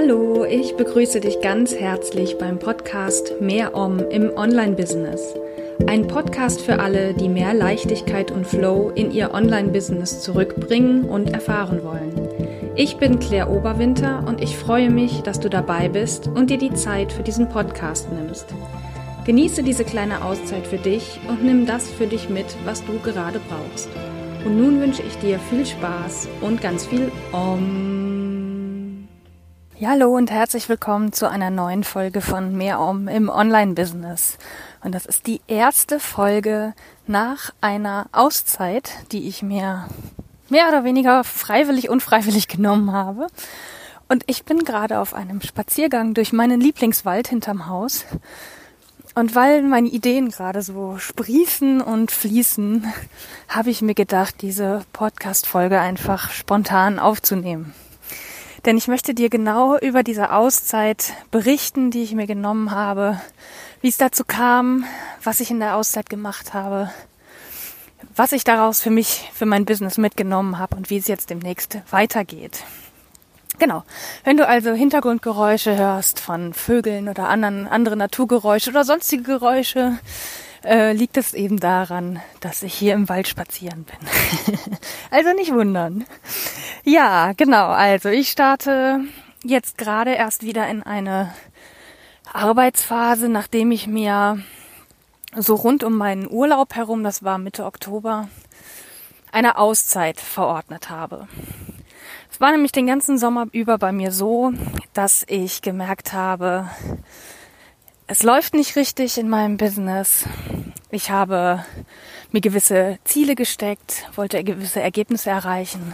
Hallo, ich begrüße dich ganz herzlich beim Podcast Mehr Om im Online-Business. Ein Podcast für alle, die mehr Leichtigkeit und Flow in ihr Online-Business zurückbringen und erfahren wollen. Ich bin Claire Oberwinter und ich freue mich, dass du dabei bist und dir die Zeit für diesen Podcast nimmst. Genieße diese kleine Auszeit für dich und nimm das für dich mit, was du gerade brauchst. Und nun wünsche ich dir viel Spaß und ganz viel Om. Ja, hallo und herzlich willkommen zu einer neuen Folge von Mehr Om im Online-Business. Und das ist die erste Folge nach einer Auszeit, die ich mir mehr oder weniger freiwillig, unfreiwillig genommen habe. Und ich bin gerade auf einem Spaziergang durch meinen Lieblingswald hinterm Haus und weil meine Ideen gerade so sprießen und fließen, habe ich mir gedacht, diese Podcast-Folge einfach spontan aufzunehmen. Denn ich möchte dir genau über diese Auszeit berichten, die ich mir genommen habe, wie es dazu kam, was ich in der Auszeit gemacht habe, was ich daraus für mich, für mein Business mitgenommen habe und wie es jetzt demnächst weitergeht. Genau. Wenn du also Hintergrundgeräusche hörst von Vögeln oder anderen andere Naturgeräusche oder sonstige Geräusche, äh, liegt es eben daran, dass ich hier im Wald spazieren bin. also nicht wundern. Ja, genau. Also ich starte jetzt gerade erst wieder in eine Arbeitsphase, nachdem ich mir so rund um meinen Urlaub herum, das war Mitte Oktober, eine Auszeit verordnet habe. Es war nämlich den ganzen Sommer über bei mir so, dass ich gemerkt habe, es läuft nicht richtig in meinem Business. Ich habe mir gewisse Ziele gesteckt, wollte gewisse Ergebnisse erreichen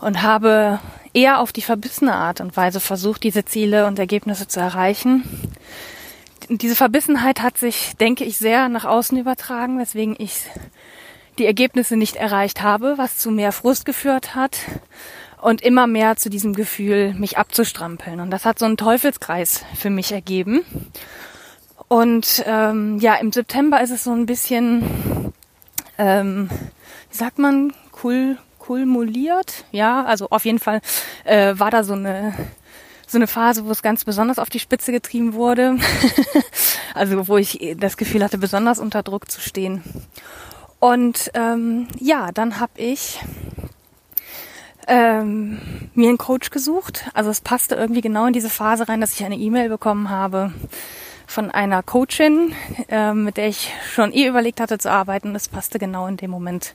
und habe eher auf die verbissene Art und Weise versucht, diese Ziele und Ergebnisse zu erreichen. Diese Verbissenheit hat sich, denke ich, sehr nach außen übertragen, weswegen ich die Ergebnisse nicht erreicht habe, was zu mehr Frust geführt hat und immer mehr zu diesem Gefühl, mich abzustrampeln. Und das hat so einen Teufelskreis für mich ergeben. Und ähm, ja, im September ist es so ein bisschen, ähm, wie sagt man, cool, kulmuliert. Ja, also auf jeden Fall äh, war da so eine so eine Phase, wo es ganz besonders auf die Spitze getrieben wurde. also wo ich das Gefühl hatte, besonders unter Druck zu stehen. Und ähm, ja, dann habe ich ähm, mir einen Coach gesucht. Also es passte irgendwie genau in diese Phase rein, dass ich eine E-Mail bekommen habe von einer Coachin, äh, mit der ich schon eh überlegt hatte zu arbeiten. Das passte genau in dem Moment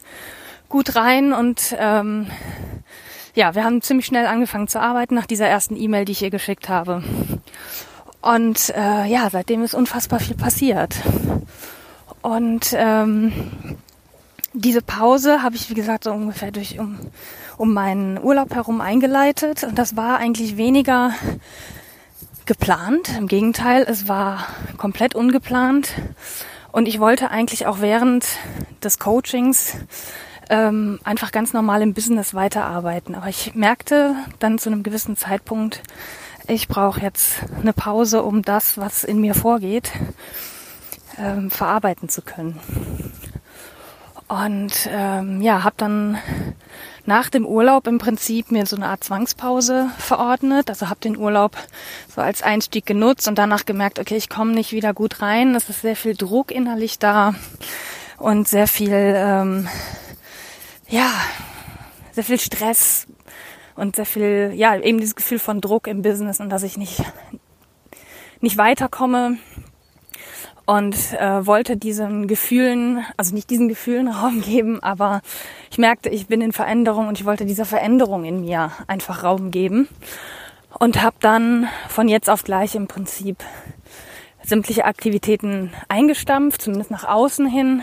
gut rein und ähm, ja, wir haben ziemlich schnell angefangen zu arbeiten nach dieser ersten E-Mail, die ich ihr geschickt habe. Und äh, ja, seitdem ist unfassbar viel passiert. Und ähm, diese Pause habe ich, wie gesagt, so ungefähr durch um um meinen Urlaub herum eingeleitet und das war eigentlich weniger geplant. Im Gegenteil, es war komplett ungeplant und ich wollte eigentlich auch während des Coachings ähm, einfach ganz normal im Business weiterarbeiten. Aber ich merkte dann zu einem gewissen Zeitpunkt, ich brauche jetzt eine Pause, um das, was in mir vorgeht, ähm, verarbeiten zu können. Und ähm, ja, habe dann nach dem Urlaub im Prinzip mir so eine Art Zwangspause verordnet. Also habe den Urlaub so als Einstieg genutzt und danach gemerkt, okay, ich komme nicht wieder gut rein. Es ist sehr viel Druck innerlich da und sehr viel, ähm, ja, sehr viel Stress und sehr viel, ja, eben dieses Gefühl von Druck im Business und dass ich nicht, nicht weiterkomme und äh, wollte diesen Gefühlen, also nicht diesen Gefühlen Raum geben, aber ich merkte, ich bin in Veränderung und ich wollte dieser Veränderung in mir einfach Raum geben und habe dann von jetzt auf gleich im Prinzip sämtliche Aktivitäten eingestampft, zumindest nach außen hin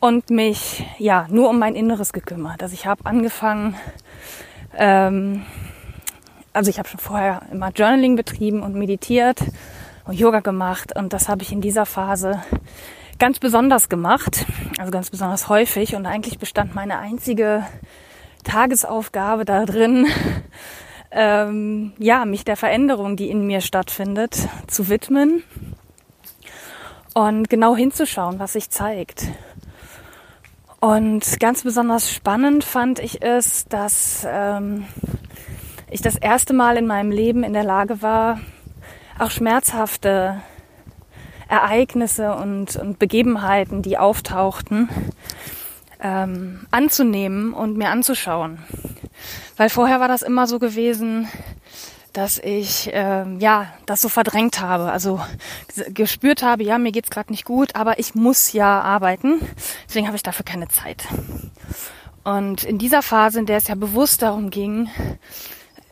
und mich ja nur um mein Inneres gekümmert. Also ich habe angefangen, ähm, also ich habe schon vorher immer Journaling betrieben und meditiert Yoga gemacht und das habe ich in dieser Phase ganz besonders gemacht, also ganz besonders häufig und eigentlich bestand meine einzige Tagesaufgabe darin, ähm, ja, mich der Veränderung, die in mir stattfindet, zu widmen und genau hinzuschauen, was sich zeigt. Und ganz besonders spannend fand ich es, dass ähm, ich das erste Mal in meinem Leben in der Lage war, auch schmerzhafte Ereignisse und, und Begebenheiten, die auftauchten, ähm, anzunehmen und mir anzuschauen. Weil vorher war das immer so gewesen, dass ich ähm, ja das so verdrängt habe, also gespürt habe, ja mir geht's gerade nicht gut, aber ich muss ja arbeiten, deswegen habe ich dafür keine Zeit. Und in dieser Phase, in der es ja bewusst darum ging,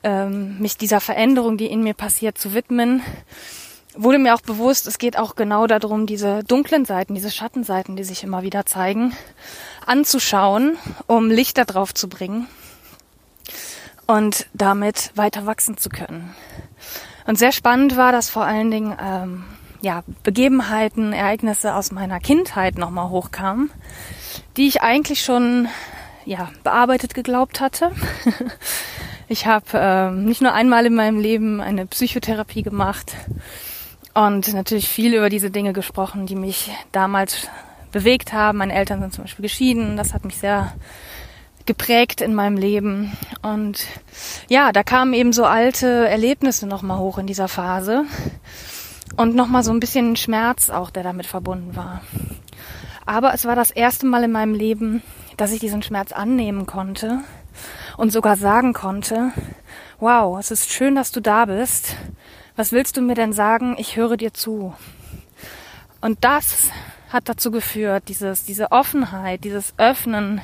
ähm, mich dieser Veränderung, die in mir passiert, zu widmen, wurde mir auch bewusst, es geht auch genau darum, diese dunklen Seiten, diese Schattenseiten, die sich immer wieder zeigen, anzuschauen, um Licht darauf zu bringen und damit weiter wachsen zu können. Und sehr spannend war, dass vor allen Dingen ähm, ja, Begebenheiten, Ereignisse aus meiner Kindheit nochmal hochkamen, die ich eigentlich schon ja, bearbeitet geglaubt hatte. ich habe ähm, nicht nur einmal in meinem Leben eine Psychotherapie gemacht und natürlich viel über diese Dinge gesprochen, die mich damals bewegt haben. Meine Eltern sind zum Beispiel geschieden. Das hat mich sehr geprägt in meinem Leben. Und ja, da kamen eben so alte Erlebnisse nochmal hoch in dieser Phase. Und nochmal so ein bisschen Schmerz auch, der damit verbunden war. Aber es war das erste Mal in meinem Leben, dass ich diesen Schmerz annehmen konnte und sogar sagen konnte, wow, es ist schön, dass du da bist. Was willst du mir denn sagen? Ich höre dir zu. Und das hat dazu geführt, dieses, diese Offenheit, dieses Öffnen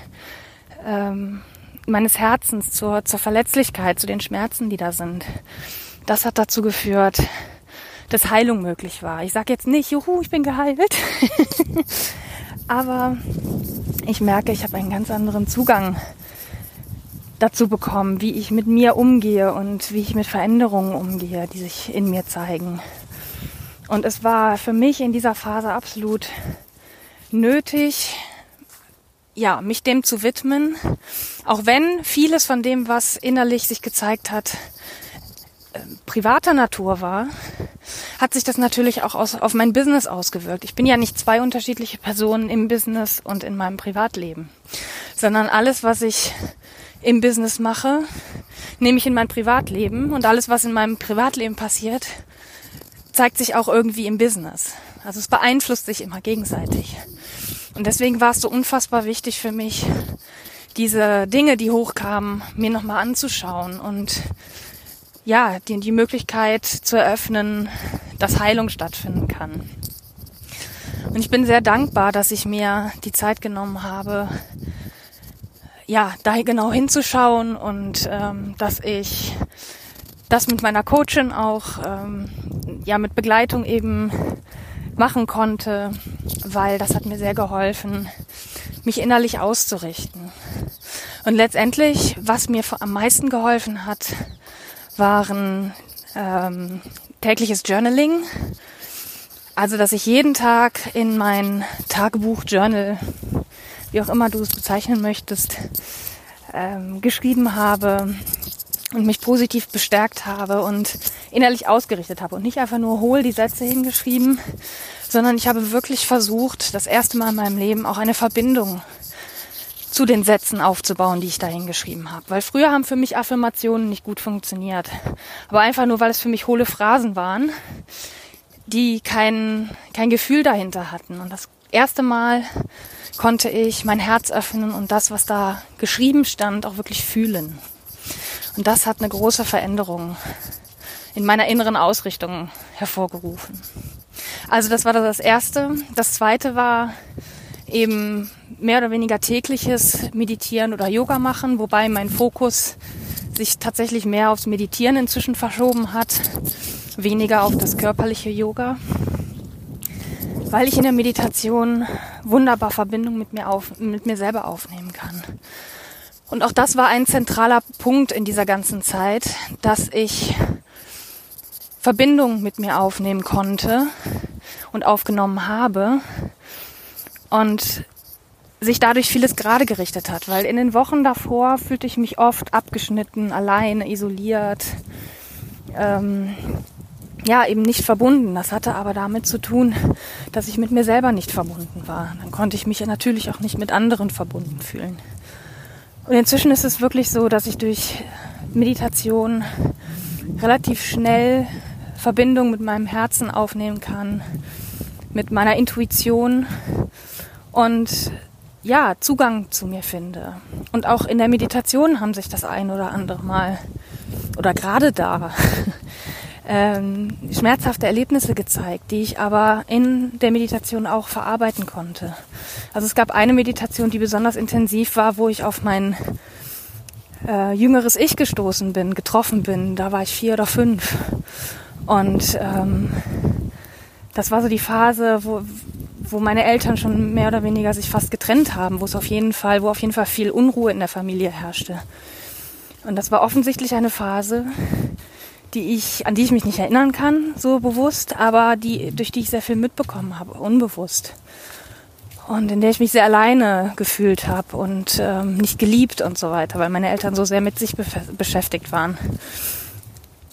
ähm, meines Herzens zur, zur Verletzlichkeit, zu den Schmerzen, die da sind. Das hat dazu geführt, dass Heilung möglich war. Ich sage jetzt nicht, juhu, ich bin geheilt. Aber ich merke, ich habe einen ganz anderen Zugang dazu bekommen, wie ich mit mir umgehe und wie ich mit Veränderungen umgehe, die sich in mir zeigen. Und es war für mich in dieser Phase absolut nötig, ja, mich dem zu widmen, auch wenn vieles von dem, was innerlich sich gezeigt hat, äh, privater Natur war, hat sich das natürlich auch aus, auf mein Business ausgewirkt. Ich bin ja nicht zwei unterschiedliche Personen im Business und in meinem Privatleben, sondern alles, was ich im Business mache, nehme ich in mein Privatleben und alles, was in meinem Privatleben passiert, zeigt sich auch irgendwie im Business. Also es beeinflusst sich immer gegenseitig. Und deswegen war es so unfassbar wichtig für mich, diese Dinge, die hochkamen, mir nochmal anzuschauen und ja, die, die Möglichkeit zu eröffnen, dass Heilung stattfinden kann. Und ich bin sehr dankbar, dass ich mir die Zeit genommen habe, ja, da genau hinzuschauen und ähm, dass ich das mit meiner Coachin auch ähm, ja mit Begleitung eben machen konnte, weil das hat mir sehr geholfen, mich innerlich auszurichten. Und letztendlich, was mir am meisten geholfen hat, waren ähm, tägliches Journaling. Also, dass ich jeden Tag in mein Tagebuch, Journal, wie auch immer du es bezeichnen möchtest, ähm, geschrieben habe und mich positiv bestärkt habe und innerlich ausgerichtet habe und nicht einfach nur hohl die Sätze hingeschrieben, sondern ich habe wirklich versucht, das erste Mal in meinem Leben auch eine Verbindung zu den Sätzen aufzubauen, die ich da hingeschrieben habe. Weil früher haben für mich Affirmationen nicht gut funktioniert. Aber einfach nur, weil es für mich hohle Phrasen waren, die kein, kein Gefühl dahinter hatten. Und das erste Mal konnte ich mein Herz öffnen und das, was da geschrieben stand, auch wirklich fühlen. Und das hat eine große Veränderung in meiner inneren Ausrichtung hervorgerufen. Also das war das Erste. Das Zweite war eben mehr oder weniger tägliches Meditieren oder Yoga machen, wobei mein Fokus sich tatsächlich mehr aufs Meditieren inzwischen verschoben hat, weniger auf das körperliche Yoga, weil ich in der Meditation wunderbar Verbindung mit mir, auf, mit mir selber aufnehmen kann. Und auch das war ein zentraler Punkt in dieser ganzen Zeit, dass ich Verbindung mit mir aufnehmen konnte und aufgenommen habe und sich dadurch vieles gerade gerichtet hat, weil in den Wochen davor fühlte ich mich oft abgeschnitten, allein, isoliert, ähm, ja, eben nicht verbunden. Das hatte aber damit zu tun, dass ich mit mir selber nicht verbunden war. Dann konnte ich mich natürlich auch nicht mit anderen verbunden fühlen. Und inzwischen ist es wirklich so, dass ich durch Meditation relativ schnell Verbindung mit meinem Herzen aufnehmen kann, mit meiner Intuition und ja, Zugang zu mir finde. Und auch in der Meditation haben sich das ein oder andere Mal oder gerade da ähm, schmerzhafte Erlebnisse gezeigt, die ich aber in der Meditation auch verarbeiten konnte. Also es gab eine Meditation, die besonders intensiv war, wo ich auf mein äh, jüngeres Ich gestoßen bin, getroffen bin. Da war ich vier oder fünf. Und ähm, das war so die Phase, wo, wo meine Eltern schon mehr oder weniger sich fast getrennt haben, wo es auf jeden Fall, wo auf jeden Fall viel Unruhe in der Familie herrschte. Und das war offensichtlich eine Phase, die ich, an die ich mich nicht erinnern kann, so bewusst, aber die, durch die ich sehr viel mitbekommen habe, unbewusst. Und in der ich mich sehr alleine gefühlt habe und ähm, nicht geliebt und so weiter, weil meine Eltern so sehr mit sich be beschäftigt waren.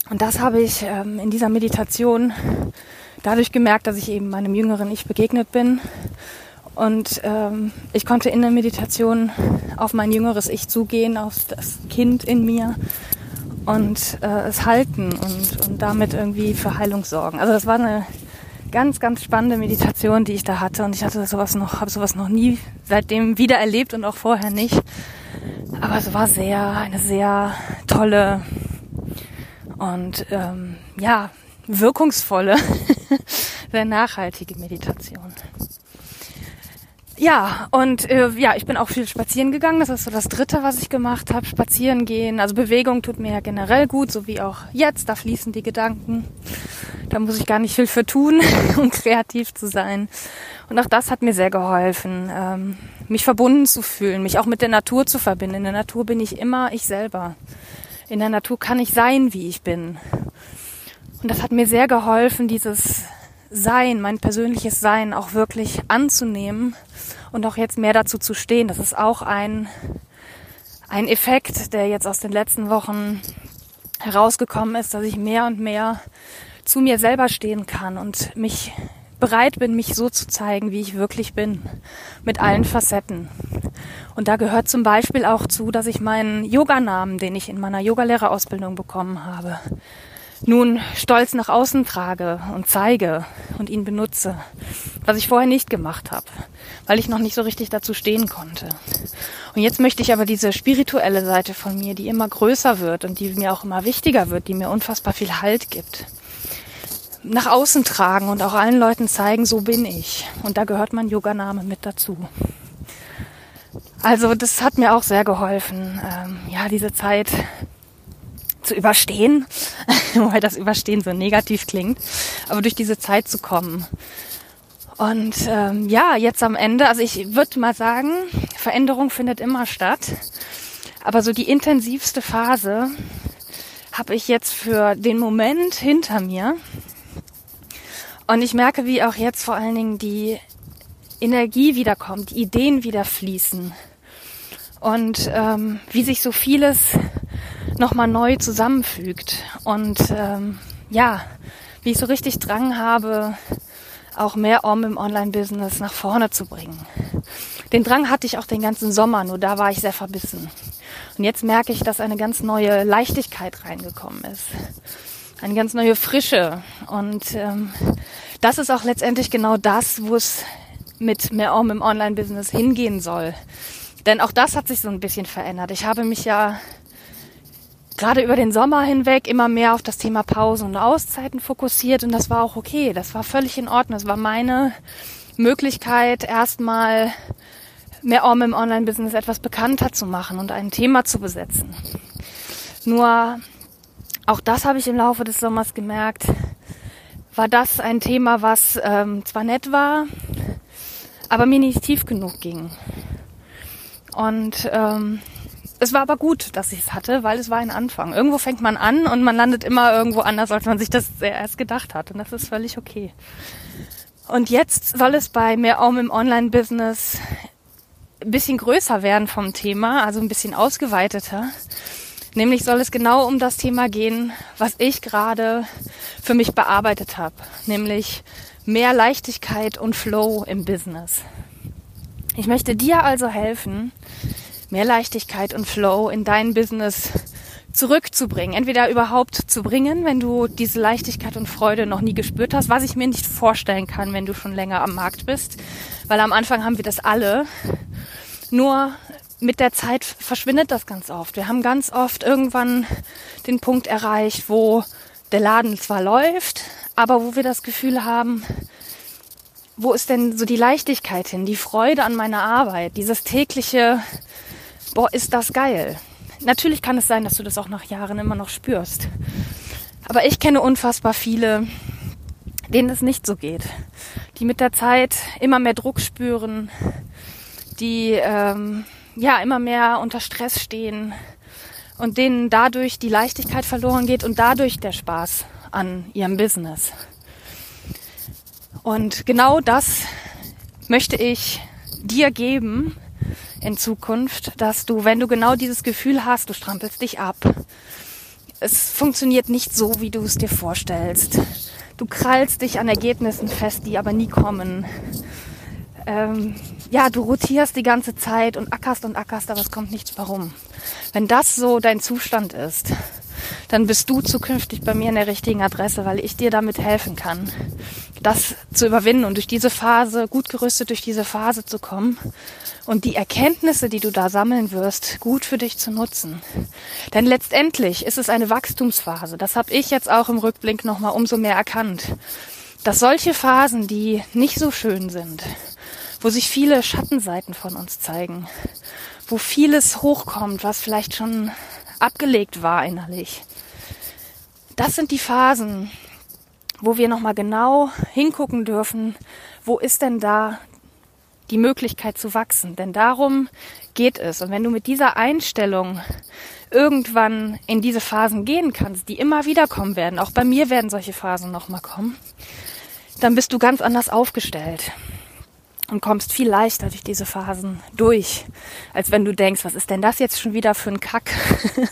Und das habe ich ähm, in dieser Meditation dadurch gemerkt, dass ich eben meinem jüngeren Ich begegnet bin. Und ähm, ich konnte in der Meditation auf mein jüngeres Ich zugehen, auf das Kind in mir und äh, es halten und, und damit irgendwie für Heilung sorgen. Also das war eine ganz, ganz spannende Meditation, die ich da hatte und ich hatte sowas noch, habe sowas noch nie seitdem wieder erlebt und auch vorher nicht. Aber es war sehr, eine sehr tolle und ähm, ja, wirkungsvolle, sehr nachhaltige Meditation. Ja, und äh, ja, ich bin auch viel spazieren gegangen. Das ist so das Dritte, was ich gemacht habe. Spazieren gehen. Also Bewegung tut mir ja generell gut, so wie auch jetzt. Da fließen die Gedanken. Da muss ich gar nicht viel für tun, um kreativ zu sein. Und auch das hat mir sehr geholfen, ähm, mich verbunden zu fühlen, mich auch mit der Natur zu verbinden. In der Natur bin ich immer ich selber. In der Natur kann ich sein, wie ich bin. Und das hat mir sehr geholfen, dieses sein, mein persönliches Sein auch wirklich anzunehmen und auch jetzt mehr dazu zu stehen. Das ist auch ein, ein Effekt, der jetzt aus den letzten Wochen herausgekommen ist, dass ich mehr und mehr zu mir selber stehen kann und mich bereit bin, mich so zu zeigen, wie ich wirklich bin, mit allen Facetten. Und da gehört zum Beispiel auch zu, dass ich meinen Yoganamen, den ich in meiner Yogalehrerausbildung bekommen habe, nun stolz nach außen trage und zeige und ihn benutze, was ich vorher nicht gemacht habe, weil ich noch nicht so richtig dazu stehen konnte. Und jetzt möchte ich aber diese spirituelle Seite von mir, die immer größer wird und die mir auch immer wichtiger wird, die mir unfassbar viel Halt gibt, nach außen tragen und auch allen Leuten zeigen, so bin ich. Und da gehört mein Yoganame mit dazu. Also das hat mir auch sehr geholfen, ähm, ja, diese Zeit zu überstehen, weil das Überstehen so negativ klingt, aber durch diese Zeit zu kommen. Und ähm, ja, jetzt am Ende, also ich würde mal sagen, Veränderung findet immer statt, aber so die intensivste Phase habe ich jetzt für den Moment hinter mir. Und ich merke, wie auch jetzt vor allen Dingen die Energie wiederkommt, die Ideen wieder fließen und ähm, wie sich so vieles nochmal neu zusammenfügt. Und ähm, ja, wie ich so richtig Drang habe, auch mehr Om im Online-Business nach vorne zu bringen. Den Drang hatte ich auch den ganzen Sommer, nur da war ich sehr verbissen. Und jetzt merke ich, dass eine ganz neue Leichtigkeit reingekommen ist. Eine ganz neue Frische. Und ähm, das ist auch letztendlich genau das, wo es mit mehr Om im Online-Business hingehen soll. Denn auch das hat sich so ein bisschen verändert. Ich habe mich ja gerade über den Sommer hinweg immer mehr auf das Thema Pausen und Auszeiten fokussiert und das war auch okay. Das war völlig in Ordnung. Das war meine Möglichkeit, erstmal mehr Om im Online-Business etwas bekannter zu machen und ein Thema zu besetzen. Nur auch das habe ich im Laufe des Sommers gemerkt, war das ein Thema, was ähm, zwar nett war, aber mir nicht tief genug ging. Und ähm, es war aber gut, dass ich es hatte, weil es war ein Anfang. Irgendwo fängt man an und man landet immer irgendwo anders, als man sich das erst gedacht hat. Und das ist völlig okay. Und jetzt soll es bei mehr Om im Online-Business ein bisschen größer werden vom Thema, also ein bisschen ausgeweiteter. Nämlich soll es genau um das Thema gehen, was ich gerade für mich bearbeitet habe. Nämlich mehr Leichtigkeit und Flow im Business. Ich möchte dir also helfen, mehr Leichtigkeit und Flow in dein Business zurückzubringen, entweder überhaupt zu bringen, wenn du diese Leichtigkeit und Freude noch nie gespürt hast, was ich mir nicht vorstellen kann, wenn du schon länger am Markt bist, weil am Anfang haben wir das alle. Nur mit der Zeit verschwindet das ganz oft. Wir haben ganz oft irgendwann den Punkt erreicht, wo der Laden zwar läuft, aber wo wir das Gefühl haben, wo ist denn so die Leichtigkeit hin, die Freude an meiner Arbeit, dieses tägliche, boah, ist das geil. Natürlich kann es sein, dass du das auch nach Jahren immer noch spürst. Aber ich kenne unfassbar viele, denen es nicht so geht. Die mit der Zeit immer mehr Druck spüren, die ähm, ja immer mehr unter Stress stehen und denen dadurch die Leichtigkeit verloren geht und dadurch der Spaß an ihrem Business. Und genau das möchte ich dir geben, in Zukunft, dass du, wenn du genau dieses Gefühl hast, du strampelst dich ab, es funktioniert nicht so, wie du es dir vorstellst. Du krallst dich an Ergebnissen fest, die aber nie kommen. Ähm, ja, du rotierst die ganze Zeit und ackerst und ackerst, aber es kommt nichts warum. Wenn das so dein Zustand ist, dann bist du zukünftig bei mir in der richtigen Adresse, weil ich dir damit helfen kann, das zu überwinden und durch diese Phase, gut gerüstet durch diese Phase zu kommen und die Erkenntnisse, die du da sammeln wirst, gut für dich zu nutzen. Denn letztendlich ist es eine Wachstumsphase. Das habe ich jetzt auch im Rückblick nochmal umso mehr erkannt. Dass solche Phasen, die nicht so schön sind, wo sich viele Schattenseiten von uns zeigen, wo vieles hochkommt, was vielleicht schon abgelegt war innerlich. Das sind die Phasen, wo wir nochmal genau hingucken dürfen, wo ist denn da die Möglichkeit zu wachsen. Denn darum geht es. Und wenn du mit dieser Einstellung irgendwann in diese Phasen gehen kannst, die immer wieder kommen werden, auch bei mir werden solche Phasen nochmal kommen, dann bist du ganz anders aufgestellt und kommst viel leichter durch diese Phasen durch, als wenn du denkst, was ist denn das jetzt schon wieder für ein Kack?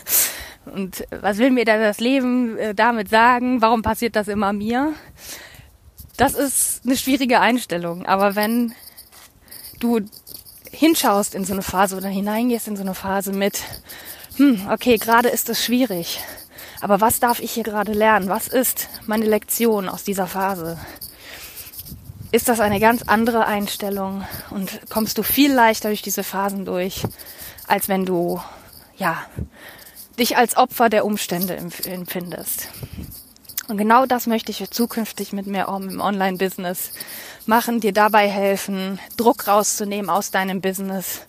und was will mir denn das Leben äh, damit sagen? Warum passiert das immer mir? Das ist eine schwierige Einstellung, aber wenn du hinschaust in so eine Phase oder hineingehst in so eine Phase mit, hm, okay, gerade ist es schwierig, aber was darf ich hier gerade lernen? Was ist meine Lektion aus dieser Phase? Ist das eine ganz andere Einstellung und kommst du viel leichter durch diese Phasen durch, als wenn du, ja, dich als Opfer der Umstände empfindest. Und genau das möchte ich zukünftig mit mir im Online-Business machen, dir dabei helfen, Druck rauszunehmen aus deinem Business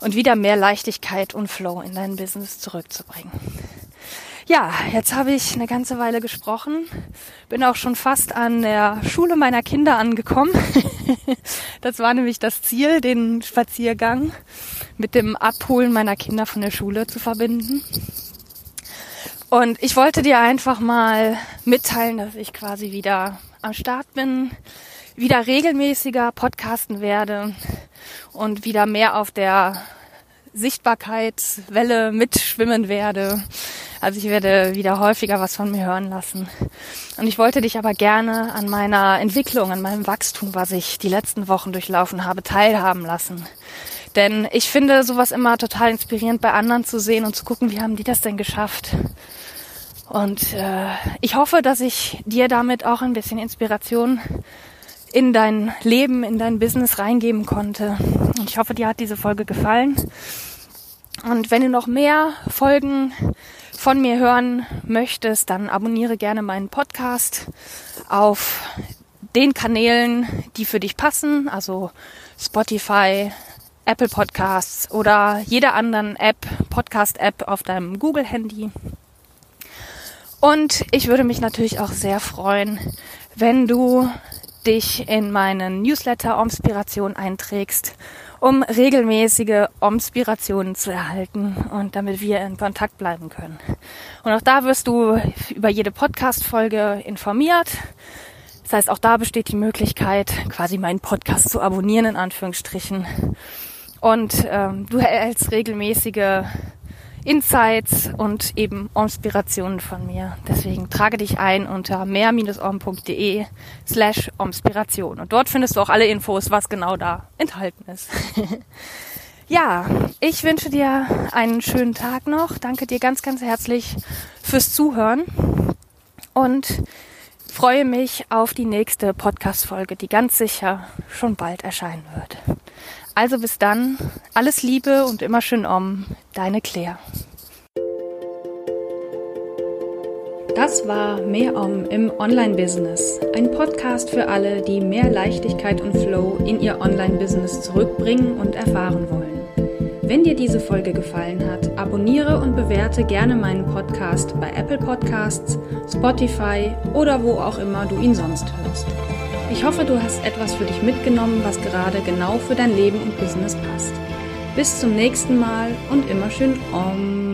und wieder mehr Leichtigkeit und Flow in dein Business zurückzubringen. Ja, jetzt habe ich eine ganze Weile gesprochen, bin auch schon fast an der Schule meiner Kinder angekommen. das war nämlich das Ziel, den Spaziergang mit dem Abholen meiner Kinder von der Schule zu verbinden. Und ich wollte dir einfach mal mitteilen, dass ich quasi wieder am Start bin, wieder regelmäßiger podcasten werde und wieder mehr auf der Sichtbarkeitswelle mitschwimmen werde. Also ich werde wieder häufiger was von mir hören lassen. Und ich wollte dich aber gerne an meiner Entwicklung, an meinem Wachstum, was ich die letzten Wochen durchlaufen habe, teilhaben lassen. Denn ich finde sowas immer total inspirierend bei anderen zu sehen und zu gucken, wie haben die das denn geschafft. Und äh, ich hoffe, dass ich dir damit auch ein bisschen Inspiration in dein Leben, in dein Business reingeben konnte. Und ich hoffe, dir hat diese Folge gefallen. Und wenn du noch mehr Folgen von mir hören möchtest, dann abonniere gerne meinen Podcast auf den Kanälen, die für dich passen, also Spotify, Apple Podcasts oder jeder anderen App, Podcast-App auf deinem Google-Handy. Und ich würde mich natürlich auch sehr freuen, wenn du dich in meinen Newsletter Omspiration einträgst, um regelmäßige Omspirationen zu erhalten und damit wir in Kontakt bleiben können. Und auch da wirst du über jede Podcast-Folge informiert. Das heißt, auch da besteht die Möglichkeit, quasi meinen Podcast zu abonnieren, in Anführungsstrichen. Und ähm, du erhältst regelmäßige Insights und eben Inspirationen von mir. Deswegen trage dich ein unter mehr-om.de slash Inspiration. Und dort findest du auch alle Infos, was genau da enthalten ist. Ja, ich wünsche dir einen schönen Tag noch. Danke dir ganz, ganz herzlich fürs Zuhören und freue mich auf die nächste Podcast-Folge, die ganz sicher schon bald erscheinen wird. Also bis dann, alles Liebe und immer schön om, deine Claire. Das war Mehr Om im Online-Business. Ein Podcast für alle, die mehr Leichtigkeit und Flow in ihr Online-Business zurückbringen und erfahren wollen. Wenn dir diese Folge gefallen hat, abonniere und bewerte gerne meinen Podcast bei Apple Podcasts, Spotify oder wo auch immer du ihn sonst hörst. Ich hoffe, du hast etwas für dich mitgenommen, was gerade genau für dein Leben und Business passt. Bis zum nächsten Mal und immer schön Om.